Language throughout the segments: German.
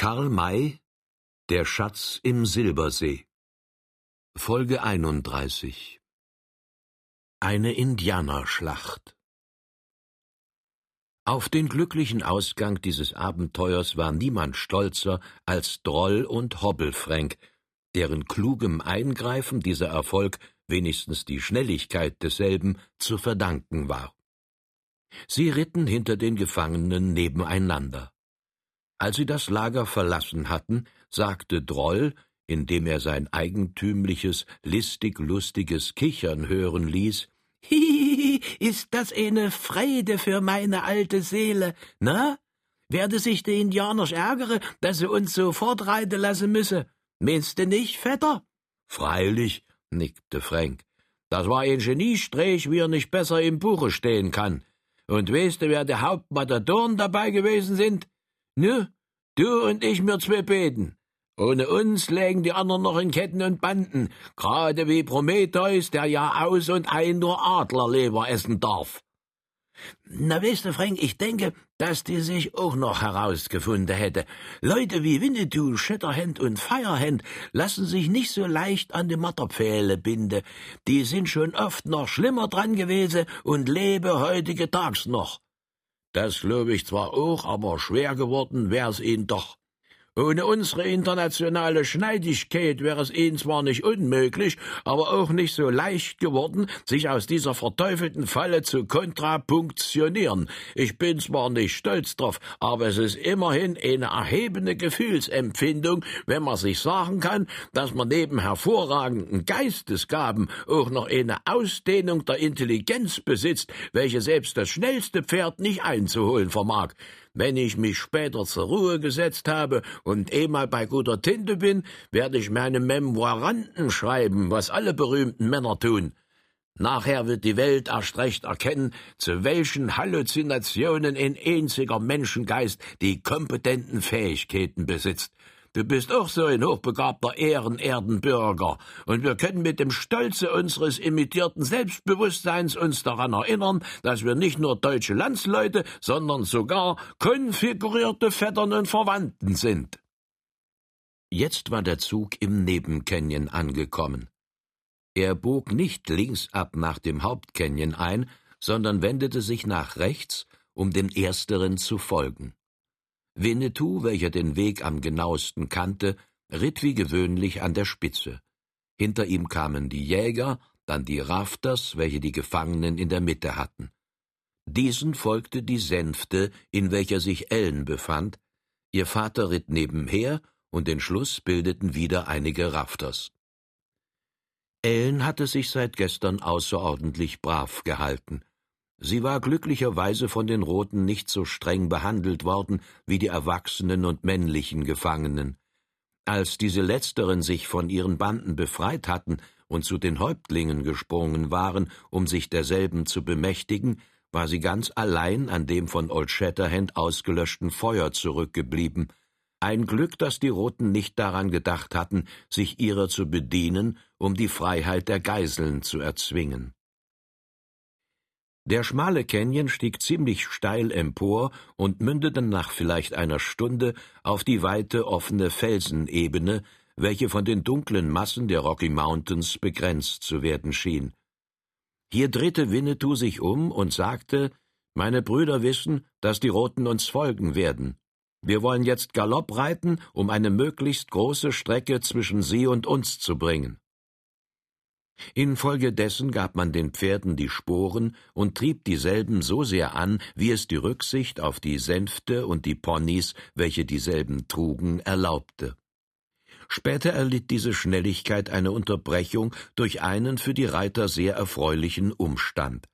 Karl May Der Schatz im Silbersee Folge 31 Eine Indianerschlacht Auf den glücklichen Ausgang dieses Abenteuers war niemand stolzer als Droll und Hobbelfränk, deren klugem Eingreifen dieser Erfolg, wenigstens die Schnelligkeit desselben, zu verdanken war. Sie ritten hinter den Gefangenen nebeneinander. Als sie das Lager verlassen hatten, sagte Droll, indem er sein eigentümliches, listig-lustiges Kichern hören ließ, Hihihi, ist das eine Freude für meine alte Seele, na? Werde sich die Indianer ärgere, dass sie uns so fortreiten lassen müsse. Meinst du nicht, Vetter? Freilich, nickte Frank. Das war ein Geniestreich, wie er nicht besser im Buche stehen kann. Und weißt du, wer der Hauptmatadoren dabei gewesen sind? Nu, du und ich mir zwei beten. Ohne uns lägen die anderen noch in Ketten und Banden, gerade wie Prometheus, der ja aus und ein nur Adlerleber essen darf. Na weißt du, Frank, ich denke, dass die sich auch noch herausgefunden hätte. Leute wie Winnetou, Shatterhand und Firehand lassen sich nicht so leicht an die Matterpfähle binden. Die sind schon oft noch schlimmer dran gewesen und lebe heutige Tags noch. Das glaube ich zwar auch, aber schwer geworden wär's ihnen doch. Ohne unsere internationale Schneidigkeit wäre es ihnen zwar nicht unmöglich, aber auch nicht so leicht geworden, sich aus dieser verteufelten Falle zu kontrapunktionieren. Ich bin zwar nicht stolz drauf, aber es ist immerhin eine erhebende Gefühlsempfindung, wenn man sich sagen kann, dass man neben hervorragenden Geistesgaben auch noch eine Ausdehnung der Intelligenz besitzt, welche selbst das schnellste Pferd nicht einzuholen vermag. Wenn ich mich später zur Ruhe gesetzt habe und eh mal bei guter Tinte bin, werde ich meine Memoiranten schreiben, was alle berühmten Männer tun. Nachher wird die Welt erst recht erkennen, zu welchen Halluzinationen ein einziger Menschengeist die kompetenten Fähigkeiten besitzt. Du bist auch so ein hochbegabter Ehrenerdenbürger, und wir können mit dem Stolze unseres imitierten Selbstbewusstseins uns daran erinnern, dass wir nicht nur deutsche Landsleute, sondern sogar konfigurierte Vettern und Verwandten sind. Jetzt war der Zug im Nebencanyon angekommen. Er bog nicht links ab nach dem Hauptcanyon ein, sondern wendete sich nach rechts, um dem ersteren zu folgen. Winnetou, welcher den Weg am genauesten kannte, ritt wie gewöhnlich an der Spitze. Hinter ihm kamen die Jäger, dann die Rafters, welche die Gefangenen in der Mitte hatten. Diesen folgte die Sänfte, in welcher sich Ellen befand, ihr Vater ritt nebenher, und den Schluss bildeten wieder einige Rafters. Ellen hatte sich seit gestern außerordentlich brav gehalten. Sie war glücklicherweise von den Roten nicht so streng behandelt worden wie die erwachsenen und männlichen Gefangenen. Als diese letzteren sich von ihren Banden befreit hatten und zu den Häuptlingen gesprungen waren, um sich derselben zu bemächtigen, war sie ganz allein an dem von Old Shatterhand ausgelöschten Feuer zurückgeblieben. Ein Glück, dass die Roten nicht daran gedacht hatten, sich ihrer zu bedienen, um die Freiheit der Geiseln zu erzwingen. Der schmale Canyon stieg ziemlich steil empor und mündete nach vielleicht einer Stunde auf die weite offene Felsenebene, welche von den dunklen Massen der Rocky Mountains begrenzt zu werden schien. Hier drehte Winnetou sich um und sagte Meine Brüder wissen, dass die Roten uns folgen werden. Wir wollen jetzt Galopp reiten, um eine möglichst große Strecke zwischen sie und uns zu bringen. Infolgedessen gab man den Pferden die Sporen und trieb dieselben so sehr an, wie es die Rücksicht auf die Sänfte und die Ponys, welche dieselben trugen, erlaubte. Später erlitt diese Schnelligkeit eine Unterbrechung durch einen für die Reiter sehr erfreulichen Umstand.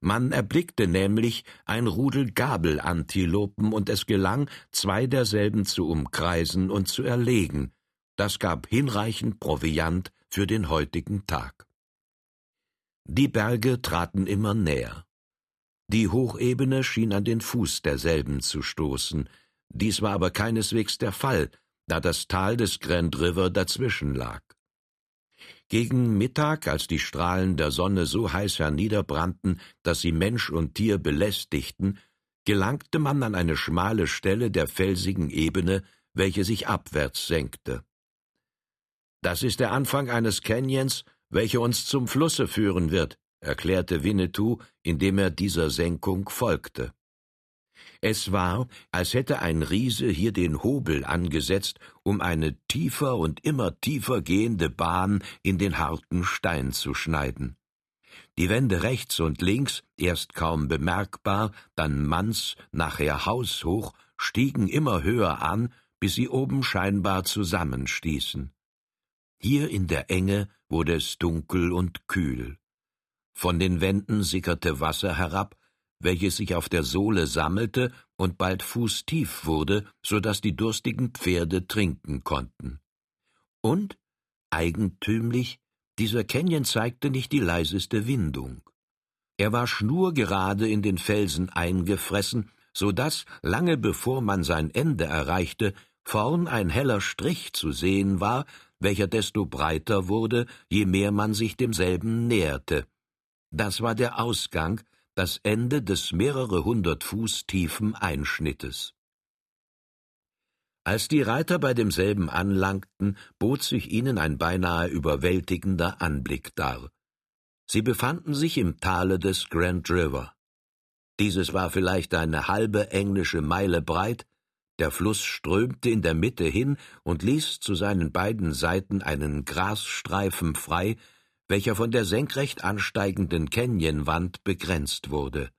Man erblickte nämlich ein Rudel Gabelantilopen, und es gelang, zwei derselben zu umkreisen und zu erlegen. Das gab hinreichend Proviant für den heutigen Tag. Die Berge traten immer näher. Die Hochebene schien an den Fuß derselben zu stoßen, dies war aber keineswegs der Fall, da das Tal des Grand River dazwischen lag. Gegen Mittag, als die Strahlen der Sonne so heiß herniederbrannten, dass sie Mensch und Tier belästigten, gelangte man an eine schmale Stelle der felsigen Ebene, welche sich abwärts senkte. Das ist der Anfang eines Canyons, welcher uns zum Flusse führen wird, erklärte Winnetou, indem er dieser Senkung folgte. Es war, als hätte ein Riese hier den Hobel angesetzt, um eine tiefer und immer tiefer gehende Bahn in den harten Stein zu schneiden. Die Wände rechts und links, erst kaum bemerkbar, dann manns, nachher haushoch, stiegen immer höher an, bis sie oben scheinbar zusammenstießen. Hier in der Enge wurde es dunkel und kühl. Von den Wänden sickerte Wasser herab, welches sich auf der Sohle sammelte und bald fußtief wurde, so dass die durstigen Pferde trinken konnten. Und, eigentümlich, dieser Canyon zeigte nicht die leiseste Windung. Er war schnurgerade in den Felsen eingefressen, so dass, lange bevor man sein Ende erreichte, vorn ein heller Strich zu sehen war, welcher desto breiter wurde, je mehr man sich demselben näherte. Das war der Ausgang, das Ende des mehrere hundert Fuß tiefen Einschnittes. Als die Reiter bei demselben anlangten, bot sich ihnen ein beinahe überwältigender Anblick dar. Sie befanden sich im Tale des Grand River. Dieses war vielleicht eine halbe englische Meile breit, der Fluss strömte in der Mitte hin und ließ zu seinen beiden Seiten einen Grasstreifen frei, welcher von der senkrecht ansteigenden Canyonwand begrenzt wurde.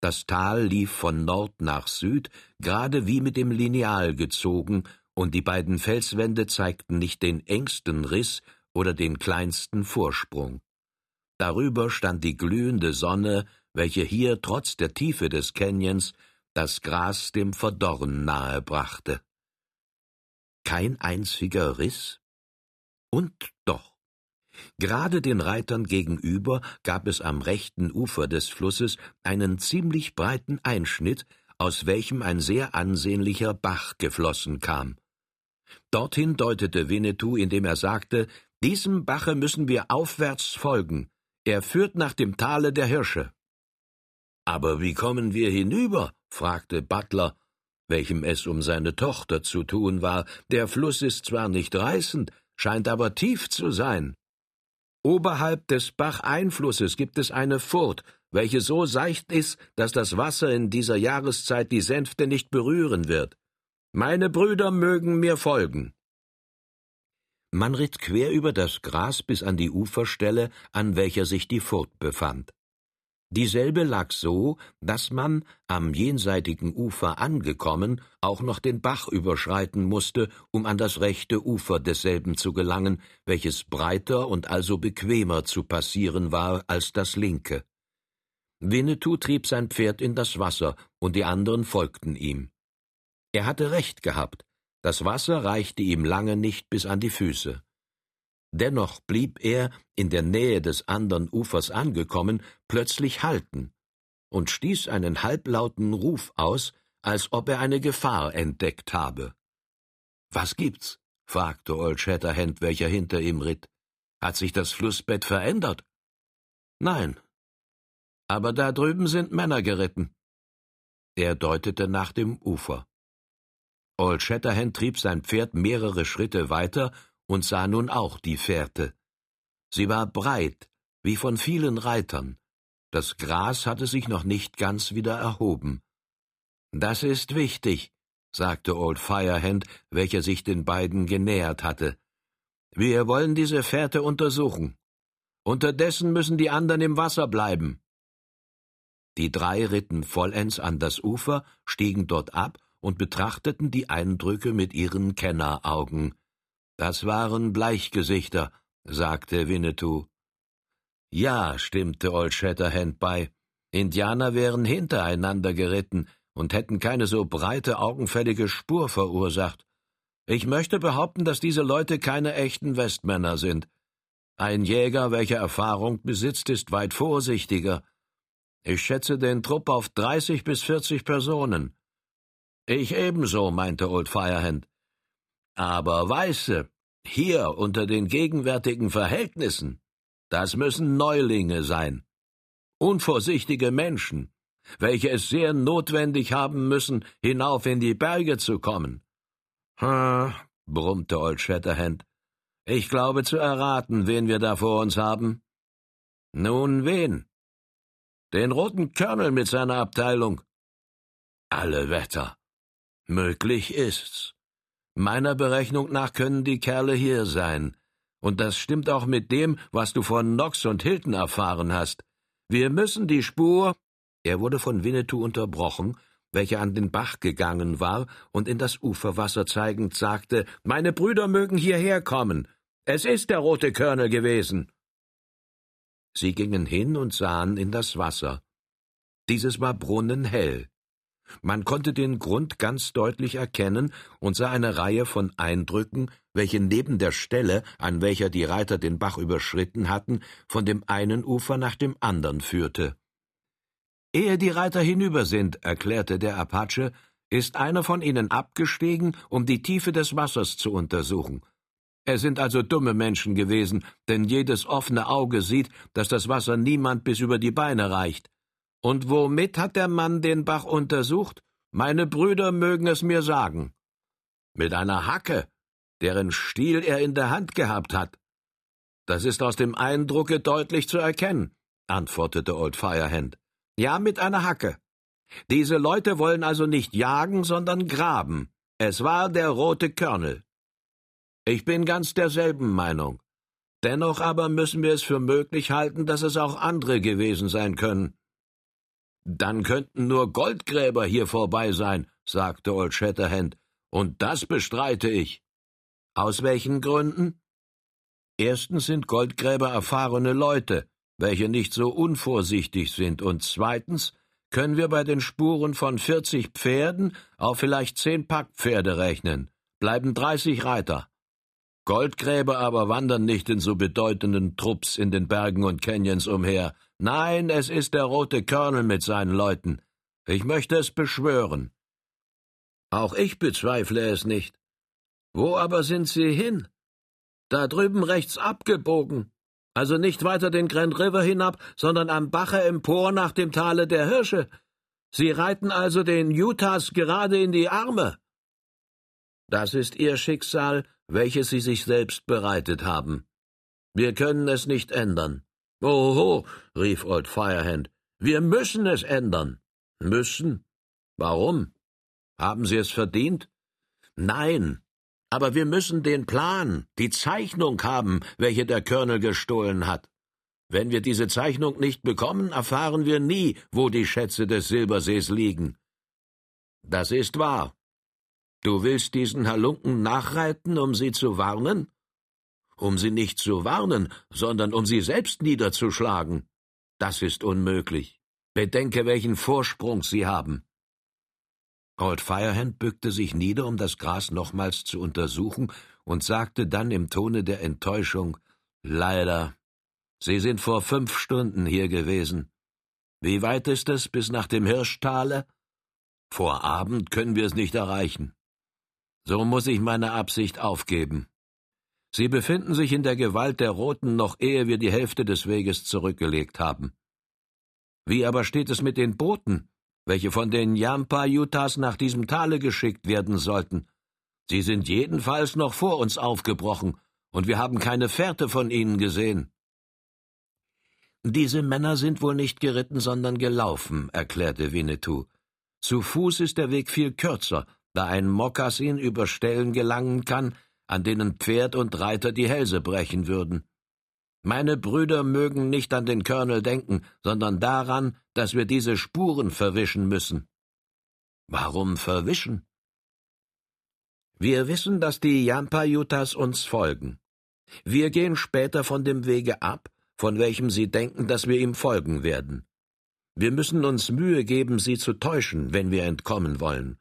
Das Tal lief von Nord nach Süd, gerade wie mit dem Lineal gezogen, und die beiden Felswände zeigten nicht den engsten Riss oder den kleinsten Vorsprung. Darüber stand die glühende Sonne, welche hier trotz der Tiefe des Canyons das Gras dem Verdorren nahe brachte. Kein einziger Riss? Und doch. Gerade den Reitern gegenüber gab es am rechten Ufer des Flusses einen ziemlich breiten Einschnitt, aus welchem ein sehr ansehnlicher Bach geflossen kam. Dorthin deutete Winnetou, indem er sagte, diesem Bache müssen wir aufwärts folgen. Er führt nach dem Tale der Hirsche. Aber wie kommen wir hinüber? Fragte Butler, welchem es um seine Tochter zu tun war. Der Fluss ist zwar nicht reißend, scheint aber tief zu sein. Oberhalb des Bacheinflusses gibt es eine Furt, welche so seicht ist, dass das Wasser in dieser Jahreszeit die Sänfte nicht berühren wird. Meine Brüder mögen mir folgen. Man ritt quer über das Gras bis an die Uferstelle, an welcher sich die Furt befand. Dieselbe lag so, dass man, am jenseitigen Ufer angekommen, auch noch den Bach überschreiten musste, um an das rechte Ufer desselben zu gelangen, welches breiter und also bequemer zu passieren war als das linke. Winnetou trieb sein Pferd in das Wasser, und die anderen folgten ihm. Er hatte recht gehabt, das Wasser reichte ihm lange nicht bis an die Füße. Dennoch blieb er, in der Nähe des andern Ufers angekommen, plötzlich halten und stieß einen halblauten Ruf aus, als ob er eine Gefahr entdeckt habe. Was gibt's? fragte Old Shatterhand, welcher hinter ihm ritt. Hat sich das Flussbett verändert? Nein. Aber da drüben sind Männer geritten. Er deutete nach dem Ufer. Old Shatterhand trieb sein Pferd mehrere Schritte weiter und sah nun auch die Fährte. Sie war breit, wie von vielen Reitern. Das Gras hatte sich noch nicht ganz wieder erhoben. Das ist wichtig, sagte Old Firehand, welcher sich den beiden genähert hatte. Wir wollen diese Fährte untersuchen. Unterdessen müssen die anderen im Wasser bleiben. Die drei ritten vollends an das Ufer, stiegen dort ab und betrachteten die Eindrücke mit ihren Kenneraugen. Das waren Bleichgesichter, sagte Winnetou. Ja, stimmte Old Shatterhand bei. Indianer wären hintereinander geritten und hätten keine so breite, augenfällige Spur verursacht. Ich möchte behaupten, dass diese Leute keine echten Westmänner sind. Ein Jäger, welcher Erfahrung besitzt, ist weit vorsichtiger. Ich schätze den Trupp auf dreißig bis vierzig Personen. Ich ebenso, meinte Old Firehand. Aber Weiße, hier unter den gegenwärtigen Verhältnissen, das müssen Neulinge sein. Unvorsichtige Menschen, welche es sehr notwendig haben müssen, hinauf in die Berge zu kommen. Ha, brummte Old Shatterhand. Ich glaube zu erraten, wen wir da vor uns haben. Nun wen? Den roten Colonel mit seiner Abteilung. Alle Wetter. Möglich ist's. Meiner Berechnung nach können die Kerle hier sein. Und das stimmt auch mit dem, was du von Knox und Hilton erfahren hast. Wir müssen die Spur. Er wurde von Winnetou unterbrochen, welcher an den Bach gegangen war und in das Uferwasser zeigend sagte: Meine Brüder mögen hierher kommen. Es ist der rote Körner gewesen. Sie gingen hin und sahen in das Wasser. Dieses war brunnenhell. Man konnte den Grund ganz deutlich erkennen und sah eine Reihe von Eindrücken, welche neben der Stelle, an welcher die Reiter den Bach überschritten hatten, von dem einen Ufer nach dem andern führte. Ehe die Reiter hinüber sind, erklärte der Apache, ist einer von ihnen abgestiegen, um die Tiefe des Wassers zu untersuchen. Es sind also dumme Menschen gewesen, denn jedes offene Auge sieht, dass das Wasser niemand bis über die Beine reicht. Und womit hat der Mann den Bach untersucht? Meine Brüder mögen es mir sagen. Mit einer Hacke, deren Stiel er in der Hand gehabt hat. Das ist aus dem Eindrucke deutlich zu erkennen, antwortete Old Firehand. Ja, mit einer Hacke. Diese Leute wollen also nicht jagen, sondern graben. Es war der rote Körnel. Ich bin ganz derselben Meinung. Dennoch aber müssen wir es für möglich halten, dass es auch andere gewesen sein können. Dann könnten nur Goldgräber hier vorbei sein, sagte Old Shatterhand, und das bestreite ich. Aus welchen Gründen? Erstens sind Goldgräber erfahrene Leute, welche nicht so unvorsichtig sind, und zweitens können wir bei den Spuren von vierzig Pferden auf vielleicht zehn Packpferde rechnen, bleiben dreißig Reiter. Goldgräber aber wandern nicht in so bedeutenden Trupps in den Bergen und Canyons umher. Nein, es ist der rote Colonel mit seinen Leuten. Ich möchte es beschwören. Auch ich bezweifle es nicht. Wo aber sind sie hin? Da drüben rechts abgebogen. Also nicht weiter den Grand River hinab, sondern am Bache empor nach dem Tale der Hirsche. Sie reiten also den Utahs gerade in die Arme. Das ist ihr Schicksal, welches sie sich selbst bereitet haben. Wir können es nicht ändern. Oho, rief Old Firehand, wir müssen es ändern. Müssen? Warum? Haben Sie es verdient? Nein, aber wir müssen den Plan, die Zeichnung haben, welche der Colonel gestohlen hat. Wenn wir diese Zeichnung nicht bekommen, erfahren wir nie, wo die Schätze des Silbersees liegen. Das ist wahr. Du willst diesen Halunken nachreiten, um sie zu warnen? Um sie nicht zu warnen, sondern um sie selbst niederzuschlagen. Das ist unmöglich. Bedenke, welchen Vorsprung sie haben. Old Firehand bückte sich nieder, um das Gras nochmals zu untersuchen, und sagte dann im Tone der Enttäuschung Leider. Sie sind vor fünf Stunden hier gewesen. Wie weit ist es bis nach dem Hirschtale? Vor Abend können wir es nicht erreichen. So muss ich meine Absicht aufgeben. Sie befinden sich in der Gewalt der Roten, noch ehe wir die Hälfte des Weges zurückgelegt haben. Wie aber steht es mit den Booten, welche von den Yampa-Utahs nach diesem Tale geschickt werden sollten? Sie sind jedenfalls noch vor uns aufgebrochen, und wir haben keine Fährte von ihnen gesehen. Diese Männer sind wohl nicht geritten, sondern gelaufen, erklärte Winnetou. Zu Fuß ist der Weg viel kürzer, da ein Mokassin über Stellen gelangen kann, an denen Pferd und Reiter die Hälse brechen würden. Meine Brüder mögen nicht an den Colonel denken, sondern daran, dass wir diese Spuren verwischen müssen. Warum verwischen? Wir wissen, dass die Yampayutas uns folgen. Wir gehen später von dem Wege ab, von welchem sie denken, dass wir ihm folgen werden. Wir müssen uns Mühe geben, sie zu täuschen, wenn wir entkommen wollen.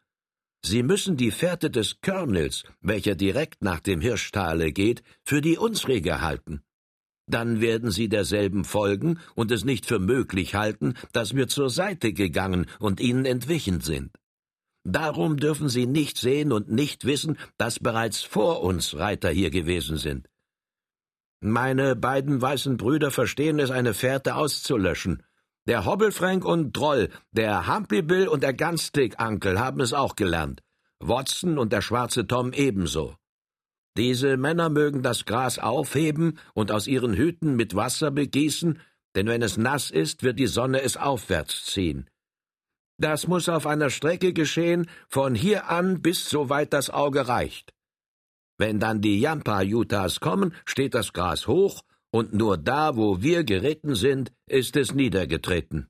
Sie müssen die Fährte des Körnels, welcher direkt nach dem Hirschtale geht, für die unsrige halten. Dann werden Sie derselben folgen und es nicht für möglich halten, dass wir zur Seite gegangen und Ihnen entwichen sind. Darum dürfen Sie nicht sehen und nicht wissen, dass bereits vor uns Reiter hier gewesen sind. Meine beiden weißen Brüder verstehen es, eine Fährte auszulöschen, der Hobbelfrank und Droll, der Humpy Bill und der Gunstick Uncle haben es auch gelernt. Watson und der schwarze Tom ebenso. Diese Männer mögen das Gras aufheben und aus ihren Hüten mit Wasser begießen, denn wenn es nass ist, wird die Sonne es aufwärts ziehen. Das muss auf einer Strecke geschehen, von hier an bis so weit das Auge reicht. Wenn dann die Yampa-Utahs kommen, steht das Gras hoch, und nur da, wo wir geritten sind, ist es niedergetreten.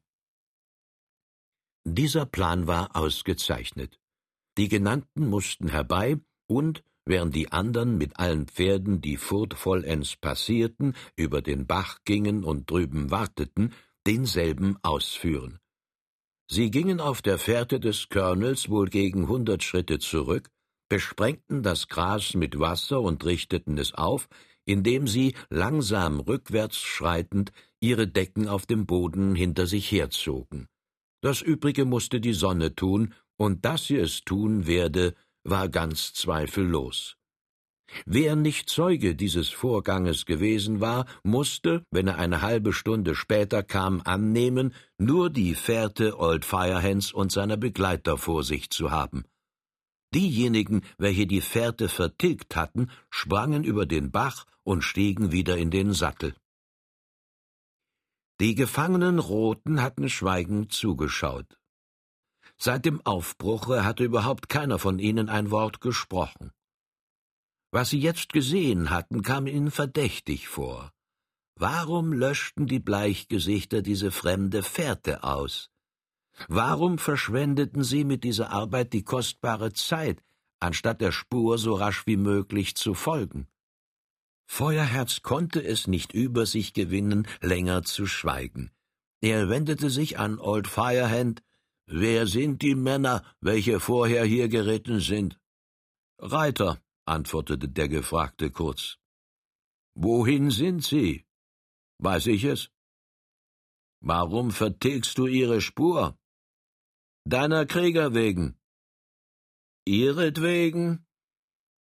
Dieser Plan war ausgezeichnet. Die Genannten mussten herbei und, während die anderen mit allen Pferden die Furt vollends passierten, über den Bach gingen und drüben warteten, denselben ausführen. Sie gingen auf der Fährte des Colonels wohl gegen hundert Schritte zurück, besprengten das Gras mit Wasser und richteten es auf, indem sie, langsam rückwärts schreitend, ihre Decken auf dem Boden hinter sich herzogen. Das übrige musste die Sonne tun, und dass sie es tun werde, war ganz zweifellos. Wer nicht Zeuge dieses Vorganges gewesen war, musste, wenn er eine halbe Stunde später kam, annehmen, nur die Fährte Old Firehands und seiner Begleiter vor sich zu haben. Diejenigen, welche die Fährte vertilgt hatten, sprangen über den Bach und stiegen wieder in den Sattel. Die gefangenen Roten hatten schweigend zugeschaut. Seit dem Aufbruche hatte überhaupt keiner von ihnen ein Wort gesprochen. Was sie jetzt gesehen hatten, kam ihnen verdächtig vor. Warum löschten die Bleichgesichter diese fremde Fährte aus? Warum verschwendeten sie mit dieser Arbeit die kostbare Zeit, anstatt der Spur so rasch wie möglich zu folgen? Feuerherz konnte es nicht über sich gewinnen, länger zu schweigen. Er wendete sich an Old Firehand. Wer sind die Männer, welche vorher hier geritten sind? Reiter, antwortete der Gefragte kurz. Wohin sind sie? Weiß ich es? Warum vertilgst du ihre Spur? Deiner Krieger wegen. Ihretwegen?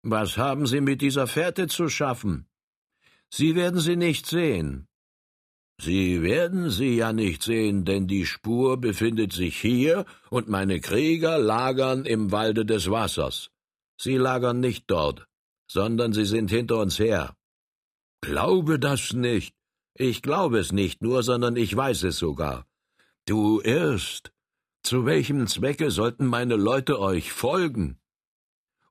Was haben Sie mit dieser Fährte zu schaffen? Sie werden sie nicht sehen. Sie werden sie ja nicht sehen, denn die Spur befindet sich hier und meine Krieger lagern im Walde des Wassers. Sie lagern nicht dort, sondern sie sind hinter uns her. Glaube das nicht. Ich glaube es nicht nur, sondern ich weiß es sogar. Du irrst. Zu welchem Zwecke sollten meine Leute euch folgen?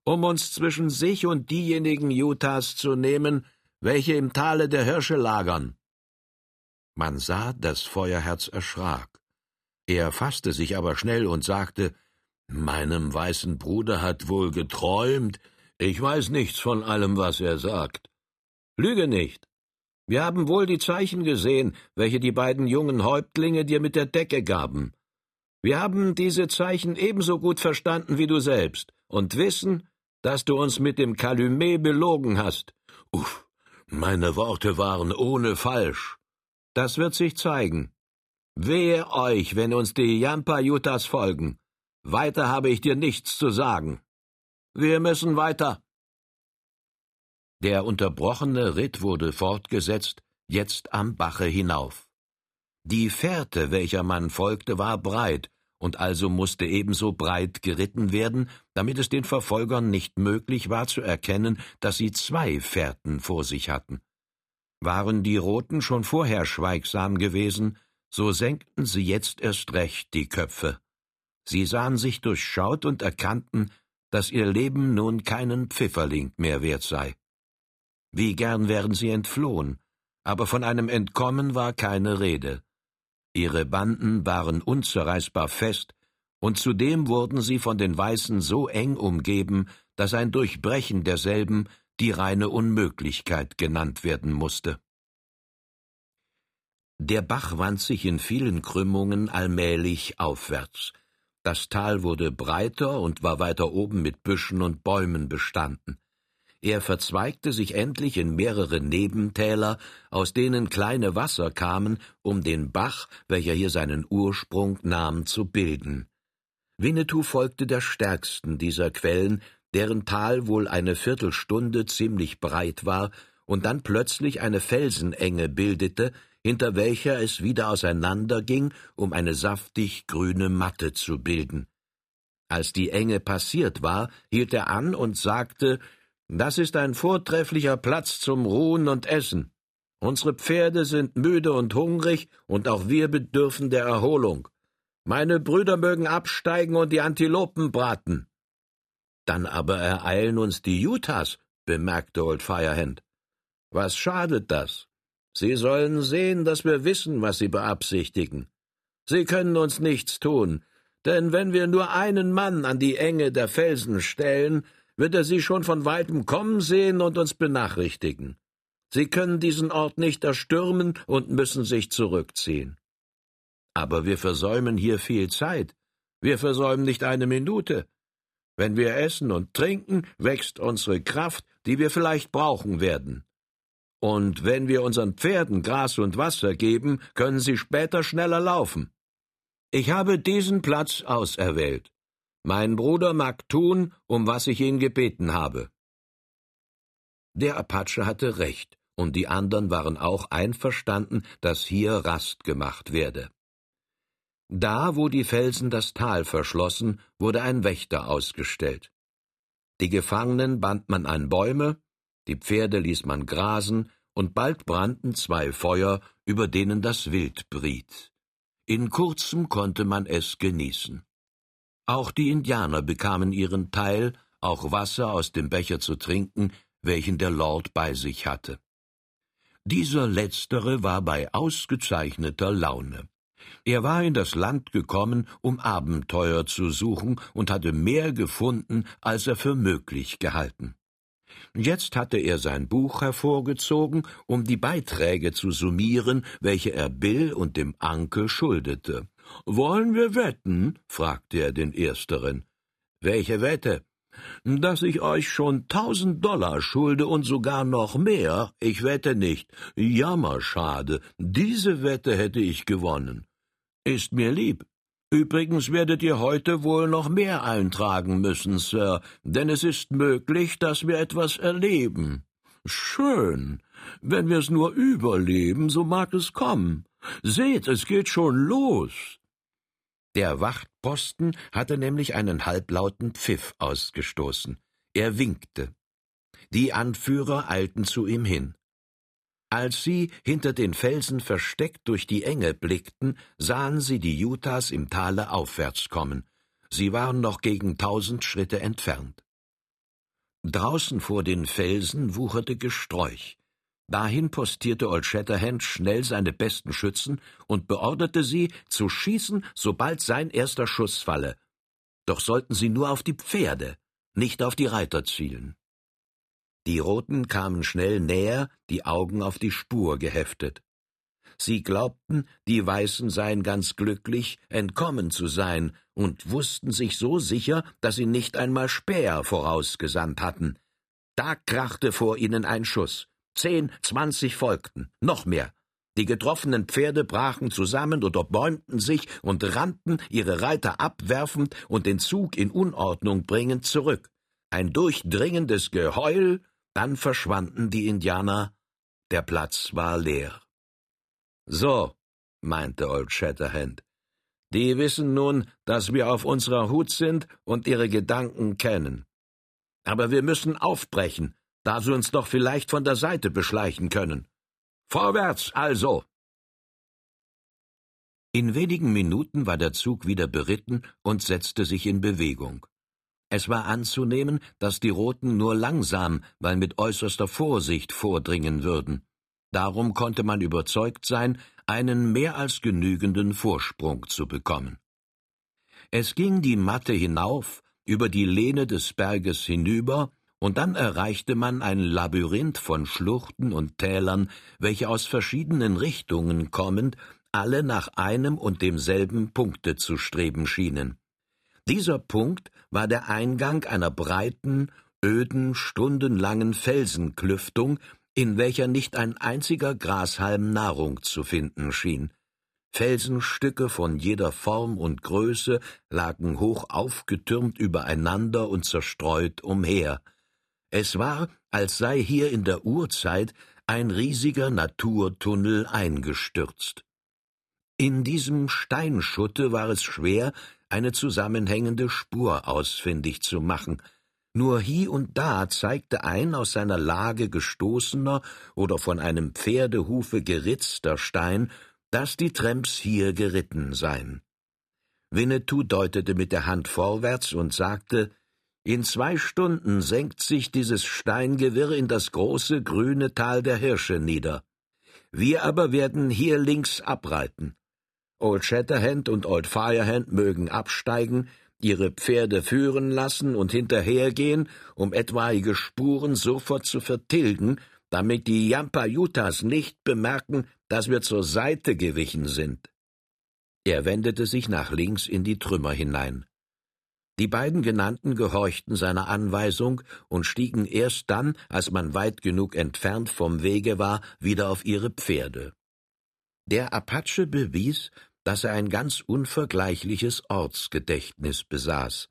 Um uns zwischen sich und diejenigen Utahs zu nehmen, welche im Tale der Hirsche lagern. Man sah, das Feuerherz erschrak. Er fasste sich aber schnell und sagte, Meinem weißen Bruder hat wohl geträumt. Ich weiß nichts von allem, was er sagt. Lüge nicht. Wir haben wohl die Zeichen gesehen, welche die beiden jungen Häuptlinge dir mit der Decke gaben. Wir haben diese Zeichen ebenso gut verstanden wie du selbst und wissen, dass du uns mit dem Calumet belogen hast. Uff, meine Worte waren ohne falsch. Das wird sich zeigen. Wehe euch, wenn uns die Yampa-Jutas folgen. Weiter habe ich dir nichts zu sagen. Wir müssen weiter. Der unterbrochene Ritt wurde fortgesetzt, jetzt am Bache hinauf. Die Fährte, welcher man folgte, war breit, und also musste ebenso breit geritten werden, damit es den Verfolgern nicht möglich war zu erkennen, dass sie zwei Fährten vor sich hatten. Waren die Roten schon vorher schweigsam gewesen, so senkten sie jetzt erst recht die Köpfe. Sie sahen sich durchschaut und erkannten, dass ihr Leben nun keinen Pfifferling mehr wert sei. Wie gern wären sie entflohen, aber von einem Entkommen war keine Rede. Ihre Banden waren unzerreißbar fest, und zudem wurden sie von den Weißen so eng umgeben, dass ein Durchbrechen derselben die reine Unmöglichkeit genannt werden musste. Der Bach wand sich in vielen Krümmungen allmählich aufwärts, das Tal wurde breiter und war weiter oben mit Büschen und Bäumen bestanden. Er verzweigte sich endlich in mehrere Nebentäler, aus denen kleine Wasser kamen, um den Bach, welcher hier seinen Ursprung nahm, zu bilden. Winnetou folgte der stärksten dieser Quellen, deren Tal wohl eine Viertelstunde ziemlich breit war und dann plötzlich eine Felsenenge bildete, hinter welcher es wieder auseinanderging, um eine saftig grüne Matte zu bilden. Als die Enge passiert war, hielt er an und sagte, das ist ein vortrefflicher Platz zum Ruhen und Essen. Unsere Pferde sind müde und hungrig, und auch wir bedürfen der Erholung. Meine Brüder mögen absteigen und die Antilopen braten. Dann aber ereilen uns die Utahs, bemerkte Old Firehand. Was schadet das? Sie sollen sehen, dass wir wissen, was sie beabsichtigen. Sie können uns nichts tun, denn wenn wir nur einen Mann an die Enge der Felsen stellen, wird er sie schon von weitem kommen sehen und uns benachrichtigen. Sie können diesen Ort nicht erstürmen und müssen sich zurückziehen. Aber wir versäumen hier viel Zeit. Wir versäumen nicht eine Minute. Wenn wir essen und trinken, wächst unsere Kraft, die wir vielleicht brauchen werden. Und wenn wir unseren Pferden Gras und Wasser geben, können sie später schneller laufen. Ich habe diesen Platz auserwählt. Mein Bruder mag tun, um was ich ihn gebeten habe. Der Apache hatte recht, und die anderen waren auch einverstanden, dass hier Rast gemacht werde. Da, wo die Felsen das Tal verschlossen, wurde ein Wächter ausgestellt. Die Gefangenen band man an Bäume, die Pferde ließ man grasen, und bald brannten zwei Feuer, über denen das Wild briet. In kurzem konnte man es genießen. Auch die Indianer bekamen ihren Teil, auch Wasser aus dem Becher zu trinken, welchen der Lord bei sich hatte. Dieser letztere war bei ausgezeichneter Laune. Er war in das Land gekommen, um Abenteuer zu suchen, und hatte mehr gefunden, als er für möglich gehalten. Jetzt hatte er sein Buch hervorgezogen, um die Beiträge zu summieren, welche er Bill und dem Anke schuldete. Wollen wir wetten? fragte er den Ersteren. Welche Wette? Dass ich euch schon tausend Dollar schulde und sogar noch mehr? Ich wette nicht. Jammerschade. Diese Wette hätte ich gewonnen. Ist mir lieb. Übrigens werdet ihr heute wohl noch mehr eintragen müssen, Sir, denn es ist möglich, dass wir etwas erleben. Schön. Wenn wir es nur überleben, so mag es kommen. Seht, es geht schon los. Der Wachtposten hatte nämlich einen halblauten Pfiff ausgestoßen. Er winkte. Die Anführer eilten zu ihm hin. Als sie, hinter den Felsen versteckt, durch die Enge blickten, sahen sie die Utahs im Tale aufwärts kommen. Sie waren noch gegen tausend Schritte entfernt. Draußen vor den Felsen wucherte Gesträuch. Dahin postierte Old Shatterhand schnell seine besten Schützen und beorderte sie, zu schießen, sobald sein erster Schuss falle. Doch sollten sie nur auf die Pferde, nicht auf die Reiter zielen. Die Roten kamen schnell näher, die Augen auf die Spur geheftet. Sie glaubten, die Weißen seien ganz glücklich, entkommen zu sein, und wussten sich so sicher, dass sie nicht einmal Späher vorausgesandt hatten. Da krachte vor ihnen ein Schuss. Zehn, zwanzig folgten, noch mehr. Die getroffenen Pferde brachen zusammen oder bäumten sich und rannten, ihre Reiter abwerfend und den Zug in Unordnung bringend zurück. Ein durchdringendes Geheul dann verschwanden die Indianer, der Platz war leer. So, meinte Old Shatterhand, die wissen nun, dass wir auf unserer Hut sind und ihre Gedanken kennen. Aber wir müssen aufbrechen, da sie uns doch vielleicht von der Seite beschleichen können. Vorwärts also! In wenigen Minuten war der Zug wieder beritten und setzte sich in Bewegung. Es war anzunehmen, dass die Roten nur langsam, weil mit äußerster Vorsicht vordringen würden. Darum konnte man überzeugt sein, einen mehr als genügenden Vorsprung zu bekommen. Es ging die Matte hinauf, über die Lehne des Berges hinüber, und dann erreichte man ein Labyrinth von Schluchten und Tälern, welche aus verschiedenen Richtungen kommend alle nach einem und demselben Punkte zu streben schienen. Dieser Punkt war der Eingang einer breiten, öden, stundenlangen Felsenklüftung, in welcher nicht ein einziger Grashalm Nahrung zu finden schien. Felsenstücke von jeder Form und Größe lagen hoch aufgetürmt übereinander und zerstreut umher. Es war, als sei hier in der Urzeit ein riesiger Naturtunnel eingestürzt. In diesem Steinschutte war es schwer, eine zusammenhängende Spur ausfindig zu machen. Nur hie und da zeigte ein aus seiner Lage gestoßener oder von einem Pferdehufe geritzter Stein, dass die Tramps hier geritten seien. Winnetou deutete mit der Hand vorwärts und sagte, in zwei Stunden senkt sich dieses Steingewirr in das große grüne Tal der Hirsche nieder. Wir aber werden hier links abreiten. Old Shatterhand und Old Firehand mögen absteigen, ihre Pferde führen lassen und hinterhergehen, um etwaige Spuren sofort zu vertilgen, damit die Yampayutas nicht bemerken, dass wir zur Seite gewichen sind. Er wendete sich nach links in die Trümmer hinein. Die beiden Genannten gehorchten seiner Anweisung und stiegen erst dann, als man weit genug entfernt vom Wege war, wieder auf ihre Pferde. Der Apache bewies, dass er ein ganz unvergleichliches Ortsgedächtnis besaß.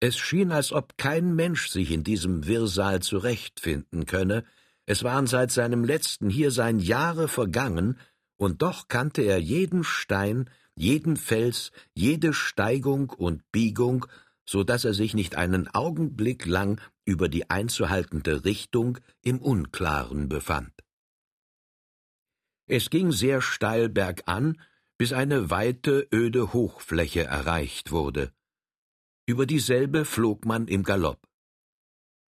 Es schien, als ob kein Mensch sich in diesem Wirrsal zurechtfinden könne, es waren seit seinem letzten Hiersein Jahre vergangen, und doch kannte er jeden Stein, jeden Fels, jede Steigung und Biegung, so dass er sich nicht einen Augenblick lang über die einzuhaltende Richtung im Unklaren befand. Es ging sehr steil bergan, bis eine weite, öde Hochfläche erreicht wurde. Über dieselbe flog man im Galopp.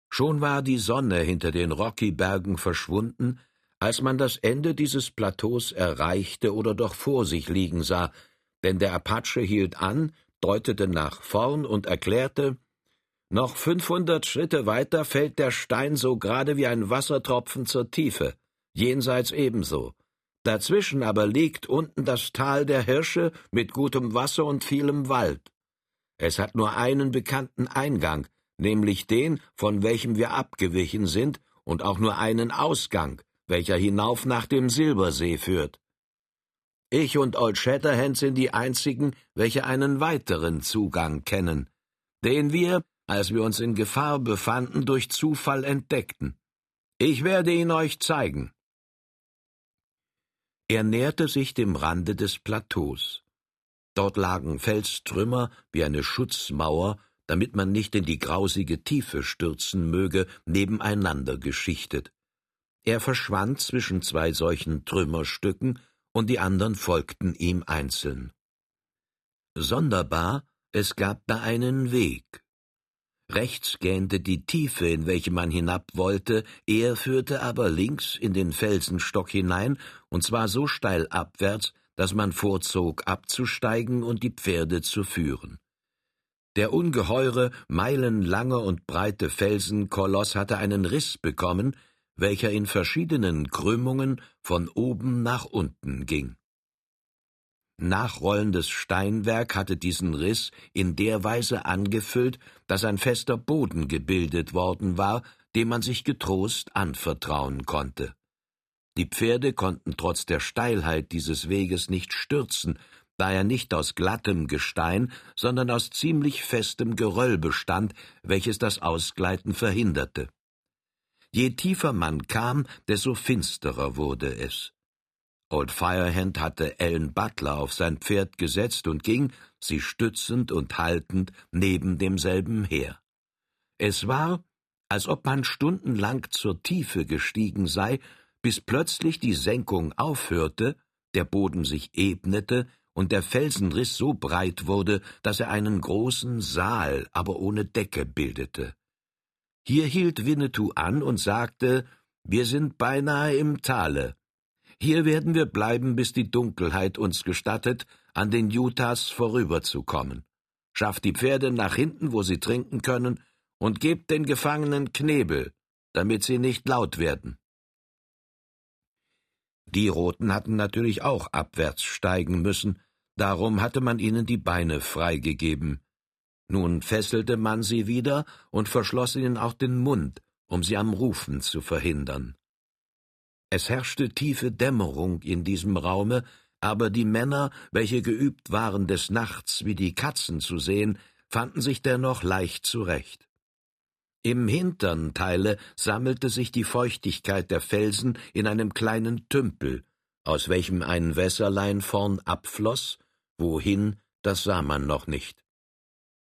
Schon war die Sonne hinter den Rocky-Bergen verschwunden, als man das Ende dieses Plateaus erreichte oder doch vor sich liegen sah, denn der Apache hielt an, deutete nach vorn und erklärte, noch fünfhundert Schritte weiter fällt der Stein so gerade wie ein Wassertropfen zur Tiefe, jenseits ebenso. Dazwischen aber liegt unten das Tal der Hirsche mit gutem Wasser und vielem Wald. Es hat nur einen bekannten Eingang, nämlich den, von welchem wir abgewichen sind, und auch nur einen Ausgang, welcher hinauf nach dem Silbersee führt. Ich und Old Shatterhand sind die einzigen, welche einen weiteren Zugang kennen, den wir, als wir uns in Gefahr befanden, durch Zufall entdeckten. Ich werde ihn euch zeigen. Er näherte sich dem Rande des Plateaus. Dort lagen Felstrümmer wie eine Schutzmauer, damit man nicht in die grausige Tiefe stürzen möge, nebeneinander geschichtet. Er verschwand zwischen zwei solchen Trümmerstücken und die andern folgten ihm einzeln. Sonderbar, es gab da einen Weg. Rechts gähnte die Tiefe, in welche man hinab wollte, er führte aber links in den Felsenstock hinein, und zwar so steil abwärts, dass man vorzog, abzusteigen und die Pferde zu führen. Der ungeheure, meilenlange und breite Felsenkoloss hatte einen Riss bekommen, welcher in verschiedenen Krümmungen von oben nach unten ging. Nachrollendes Steinwerk hatte diesen Riss in der Weise angefüllt, dass ein fester Boden gebildet worden war, dem man sich getrost anvertrauen konnte. Die Pferde konnten trotz der Steilheit dieses Weges nicht stürzen, da er nicht aus glattem Gestein, sondern aus ziemlich festem Geröll bestand, welches das Ausgleiten verhinderte. Je tiefer man kam, desto finsterer wurde es. Old Firehand hatte Ellen Butler auf sein Pferd gesetzt und ging, sie stützend und haltend, neben demselben her. Es war, als ob man stundenlang zur Tiefe gestiegen sei, bis plötzlich die Senkung aufhörte, der Boden sich ebnete und der Felsenriss so breit wurde, dass er einen großen Saal, aber ohne Decke bildete. Hier hielt Winnetou an und sagte, wir sind beinahe im Tale. Hier werden wir bleiben, bis die Dunkelheit uns gestattet, an den Utahs vorüberzukommen. Schafft die Pferde nach hinten, wo sie trinken können, und gebt den Gefangenen Knebel, damit sie nicht laut werden. Die Roten hatten natürlich auch abwärts steigen müssen, darum hatte man ihnen die Beine freigegeben. Nun fesselte man sie wieder und verschloss ihnen auch den Mund, um sie am Rufen zu verhindern. Es herrschte tiefe Dämmerung in diesem Raume, aber die Männer, welche geübt waren, des Nachts wie die Katzen zu sehen, fanden sich dennoch leicht zurecht. Im hintern Teile sammelte sich die Feuchtigkeit der Felsen in einem kleinen Tümpel, aus welchem ein Wässerlein vorn abfloß, wohin das sah man noch nicht.